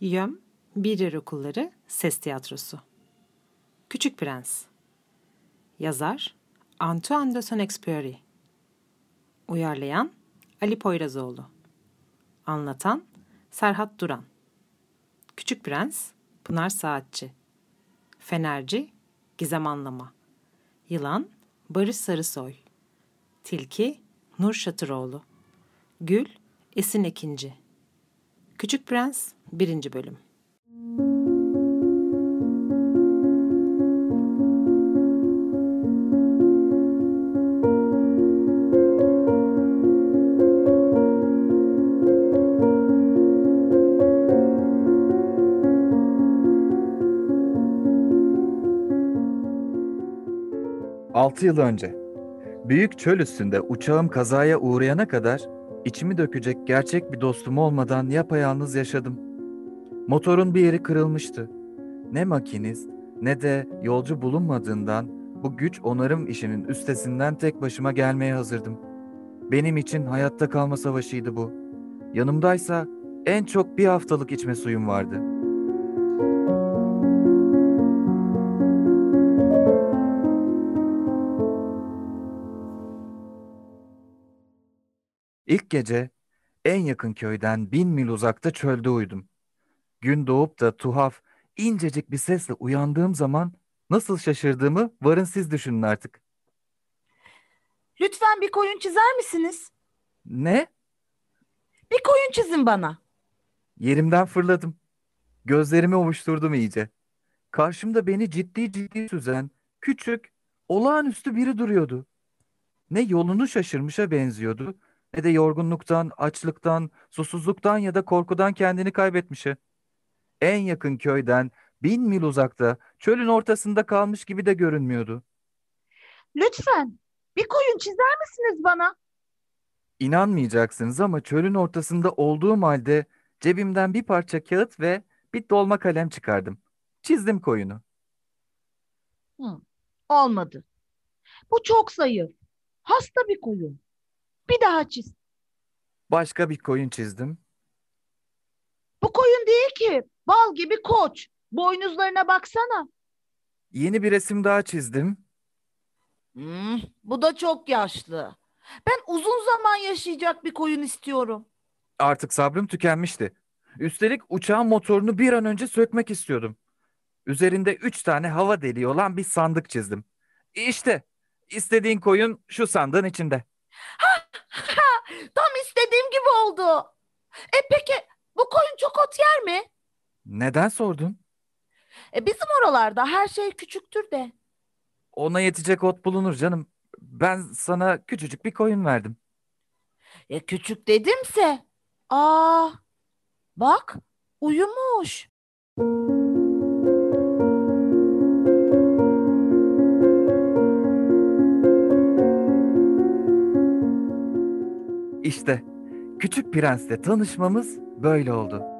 Yöm, Bir Yer Okulları Ses Tiyatrosu. Küçük Prens. Yazar Antoine de Saint-Exupéry. Uyarlayan Ali Poyrazoğlu. Anlatan Serhat Duran. Küçük Prens Pınar Saatçi. Fenerci Gizem Anlama. Yılan Barış Sarısoy. Tilki Nur Şatıroğlu. Gül Esin Ekinci. Küçük Prens 1. Bölüm Altı yıl önce. Büyük çöl üstünde uçağım kazaya uğrayana kadar içimi dökecek gerçek bir dostum olmadan yapayalnız yaşadım. Motorun bir yeri kırılmıştı. Ne makinist ne de yolcu bulunmadığından bu güç onarım işinin üstesinden tek başıma gelmeye hazırdım. Benim için hayatta kalma savaşıydı bu. Yanımdaysa en çok bir haftalık içme suyum vardı. İlk gece en yakın köyden bin mil uzakta çölde uyudum. Gün doğup da tuhaf, incecik bir sesle uyandığım zaman nasıl şaşırdığımı varın siz düşünün artık. Lütfen bir koyun çizer misiniz? Ne? Bir koyun çizin bana. Yerimden fırladım. Gözlerimi ovuşturdum iyice. Karşımda beni ciddi ciddi süzen, küçük, olağanüstü biri duruyordu. Ne yolunu şaşırmışa benziyordu, ne de yorgunluktan, açlıktan, susuzluktan ya da korkudan kendini kaybetmişe. En yakın köyden bin mil uzakta, çölün ortasında kalmış gibi de görünmüyordu. Lütfen bir koyun çizer misiniz bana? İnanmayacaksınız ama çölün ortasında olduğum halde cebimden bir parça kağıt ve bir dolma kalem çıkardım. Çizdim koyunu. Hı, olmadı. Bu çok zayıf. Hasta bir koyun. Bir daha çiz. Başka bir koyun çizdim. Bu koyun değil ki. Bal gibi koç. Boynuzlarına baksana. Yeni bir resim daha çizdim. Hmm, bu da çok yaşlı. Ben uzun zaman yaşayacak bir koyun istiyorum. Artık sabrım tükenmişti. Üstelik uçağın motorunu bir an önce sökmek istiyordum. Üzerinde üç tane hava deliği olan bir sandık çizdim. İşte istediğin koyun şu sandığın içinde. Tam istediğim gibi oldu. E peki bu koyun çok ot yer mi? Neden sordun? E bizim oralarda her şey küçüktür de. Ona yetecek ot bulunur canım. Ben sana küçücük bir koyun verdim. E küçük dedimse. Aa, bak uyumuş. İşte küçük prensle tanışmamız böyle oldu.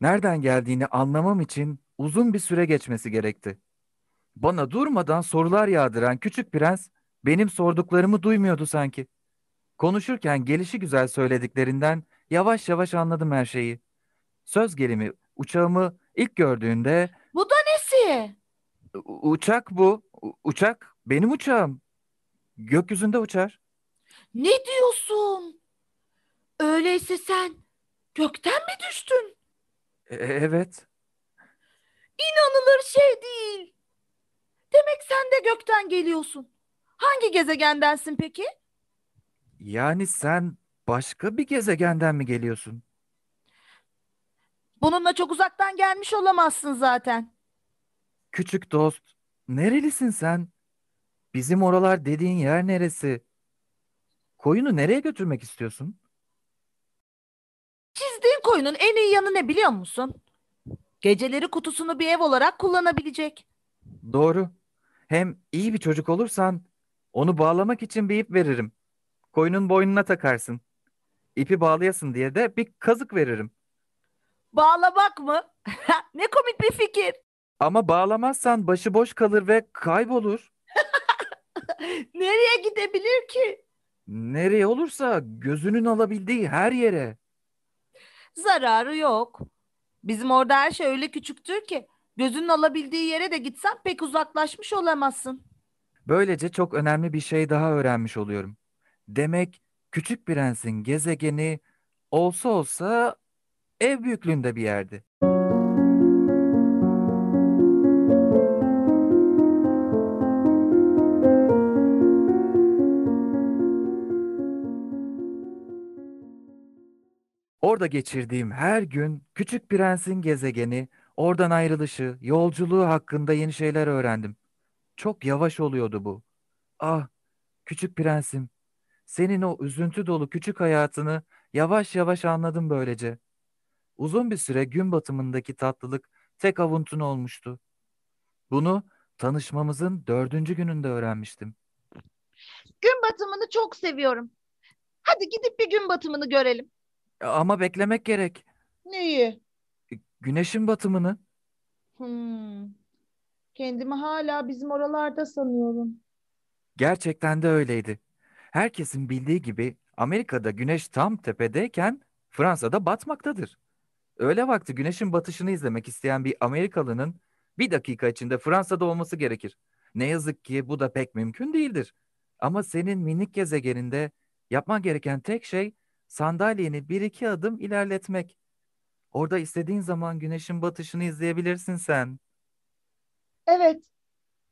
Nereden geldiğini anlamam için uzun bir süre geçmesi gerekti. Bana durmadan sorular yağdıran küçük prens benim sorduklarımı duymuyordu sanki. Konuşurken gelişi güzel söylediklerinden yavaş yavaş anladım her şeyi. Söz gelimi uçağımı ilk gördüğünde Bu da nesi? "U- uçak bu, u- uçak benim uçağım. Gökyüzünde uçar. Ne diyorsun? Öyleyse sen gökten mi düştün? E- evet, İnanılır şey değil. Demek sen de gökten geliyorsun. Hangi gezegendensin peki? yani sen başka bir gezegenden mi geliyorsun? Bununla çok uzaktan gelmiş olamazsın zaten. Küçük dost, nerelisin sen? Bizim oralar dediğin yer neresi? Koyunu nereye götürmek istiyorsun? Çizdiğin koyunun en iyi yanı ne biliyor musun? Geceleri kutusunu bir ev olarak kullanabilecek. Doğru. Hem iyi bir çocuk olursan onu bağlamak için bir ip veririm. Koyunun boynuna takarsın. İpi bağlayasın diye de bir kazık veririm. Bağlamak mı? ne komik bir fikir. Ama bağlamazsan başıboş kalır ve kaybolur. Nereye gidebilir ki? Nereye olursa gözünün alabildiği her yere. Zararı yok. Bizim orada her şey öyle küçüktür ki gözünün alabildiği yere de gitsen pek uzaklaşmış olamazsın. Böylece çok önemli bir şey daha öğrenmiş oluyorum. Demek Küçük Prens'in gezegeni olsa olsa ev büyüklüğünde bir yerdi. Orada geçirdiğim her gün Küçük Prens'in gezegeni, oradan ayrılışı, yolculuğu hakkında yeni şeyler öğrendim. Çok yavaş oluyordu bu. Ah, Küçük Prensim, senin o üzüntü dolu küçük hayatını yavaş yavaş anladım böylece. Uzun bir süre gün batımındaki tatlılık tek avuntun olmuştu. Bunu tanışmamızın dördüncü gününde öğrenmiştim. Gün batımını çok seviyorum. Hadi gidip bir gün batımını görelim. Ama beklemek gerek. Neyi? Güneşin batımını. Hmm. Kendimi hala bizim oralarda sanıyorum. Gerçekten de öyleydi. Herkesin bildiği gibi Amerika'da güneş tam tepedeyken Fransa'da batmaktadır. Öğle vakti güneşin batışını izlemek isteyen bir Amerikalının bir dakika içinde Fransa'da olması gerekir. Ne yazık ki bu da pek mümkün değildir. Ama senin minik gezegeninde yapman gereken tek şey sandalyeni bir iki adım ilerletmek. Orada istediğin zaman güneşin batışını izleyebilirsin sen. Evet.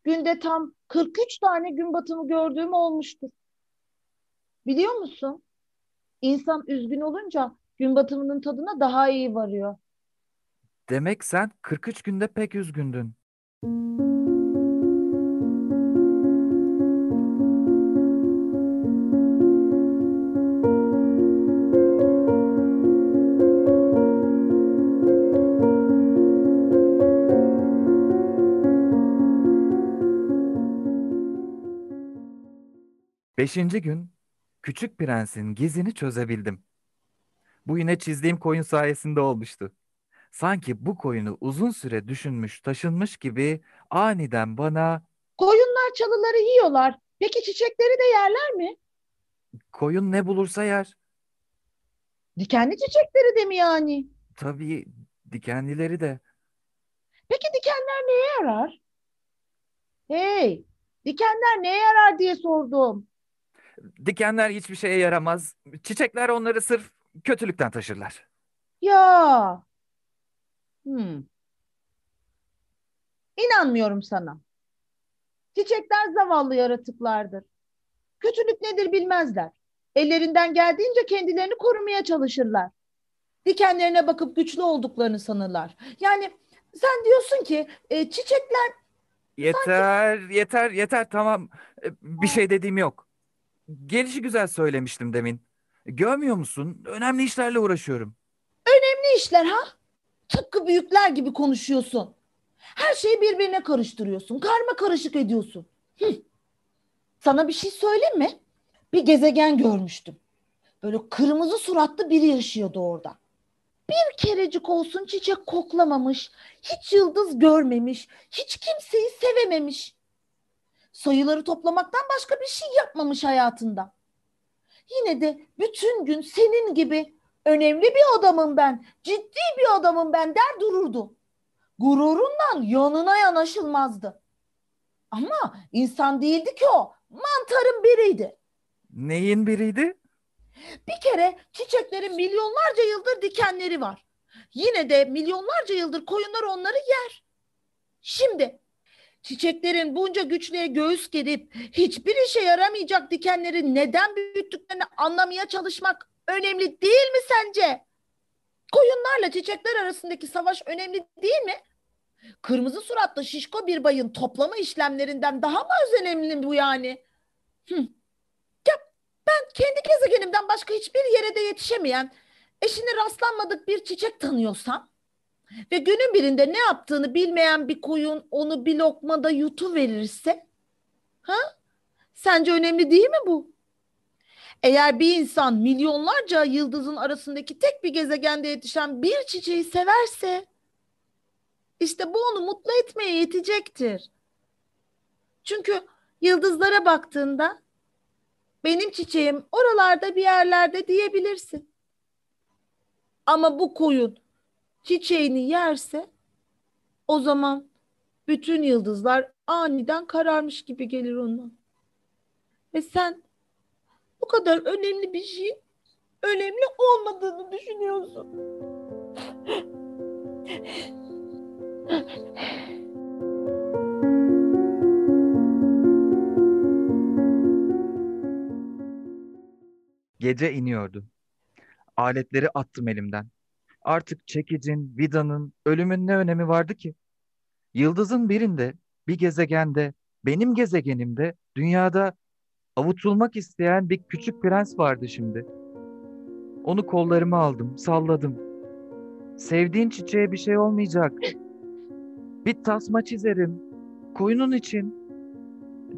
Günde tam 43 tane gün batımı gördüğüm olmuştur. Biliyor musun? İnsan üzgün olunca gün batımının tadına daha iyi varıyor. Demek sen 43 günde pek üzgündün. Beşinci gün Küçük Prens'in gizini çözebildim. Bu yine çizdiğim koyun sayesinde olmuştu. Sanki bu koyunu uzun süre düşünmüş, taşınmış gibi aniden bana Koyunlar çalıları yiyorlar. Peki çiçekleri de yerler mi? koyun ne bulursa yer. Dikenli çiçekleri de mi yani? Tabii dikenlileri de. Peki dikenler neye yarar? Hey, dikenler neye yarar diye sordum. Dikenler hiçbir şeye yaramaz. Çiçekler onları sırf kötülükten taşırlar. Ya. Hmm. İnanmıyorum sana. Çiçekler zavallı yaratıklardır. Kötülük nedir bilmezler. Ellerinden geldiğince kendilerini korumaya çalışırlar. Dikenlerine bakıp güçlü olduklarını sanırlar. Yani sen diyorsun ki e, çiçekler Yeter, yeter, yeter tamam. E, Bir şey dediğim yok. Gelişi güzel söylemiştim demin. Görmüyor musun? Önemli işlerle uğraşıyorum. ne işler ha? Tıpkı büyükler gibi konuşuyorsun. Her şeyi birbirine karıştırıyorsun. Karma karışık ediyorsun. Hıh. Sana bir şey söyleyeyim mi? Bir gezegen görmüştüm. Böyle kırmızı suratlı biri yaşıyordu orada. Bir kerecik olsun çiçek koklamamış, hiç yıldız görmemiş, hiç kimseyi sevememiş. Sayıları toplamaktan başka bir şey yapmamış hayatında. Yine de bütün gün senin gibi önemli bir adamım ben, ciddi bir adamım ben der dururdu. Gururundan yanına yanaşılmazdı. Ama insan değildi ki o, mantarın biriydi. Neyin biriydi? Bir kere çiçeklerin milyonlarca yıldır dikenleri var. Yine de milyonlarca yıldır koyunlar onları yer. Şimdi çiçeklerin bunca güçlüğe göğüs gerip hiçbir işe yaramayacak dikenleri neden büyüttüklerini anlamaya çalışmak önemli değil mi sence? Koyunlarla çiçekler arasındaki savaş önemli değil mi? Kırmızı suratlı şişko bir bayın toplama işlemlerinden daha mı önemli bu yani? Hı. Ya ben kendi gezegenimden başka hiçbir yere de yetişemeyen, eşine rastlanmadık bir çiçek tanıyorsam ve günün birinde ne yaptığını bilmeyen bir koyun onu bir lokmada yutuverirse, ha? Sence önemli değil mi bu? Eğer bir insan milyonlarca yıldızın arasındaki tek bir gezegende yetişen bir çiçeği severse, işte bu onu mutlu etmeye yetecektir. Çünkü Yıldızlara baktığında benim çiçeğim oralarda bir yerlerde diyebilirsin. Ama bu koyun çiçeğini yerse o zaman bütün yıldızlar aniden kararmış gibi gelir ona. Ve sen bu kadar önemli bir şeyin önemli olmadığını düşünüyorsun. Gece iniyordu. Aletleri attım elimden. Artık çekicin, vidanın, ölümün ne önemi vardı ki? Yıldızın birinde, bir gezegende, benim gezegenimde, dünyada avutulmak isteyen bir küçük prens vardı şimdi. Onu kollarıma aldım, salladım. Sevdiğin çiçeğe bir şey olmayacak. Bir tasma çizerim. Koyunun için.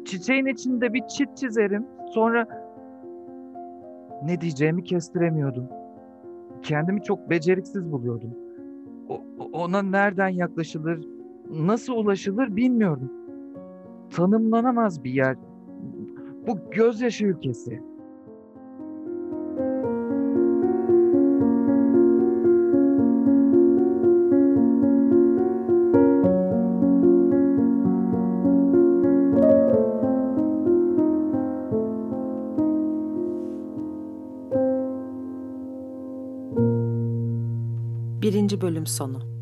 Çiçeğin içinde bir çit çizerim. Sonra ne diyeceğimi kestiremiyordum. Kendimi çok beceriksiz buluyordum. O- ona nereden yaklaşılır, nasıl ulaşılır bilmiyordum. Tanımlanamaz bir yer. Bu gözyaşı ülkesi. Birinci bölüm sonu.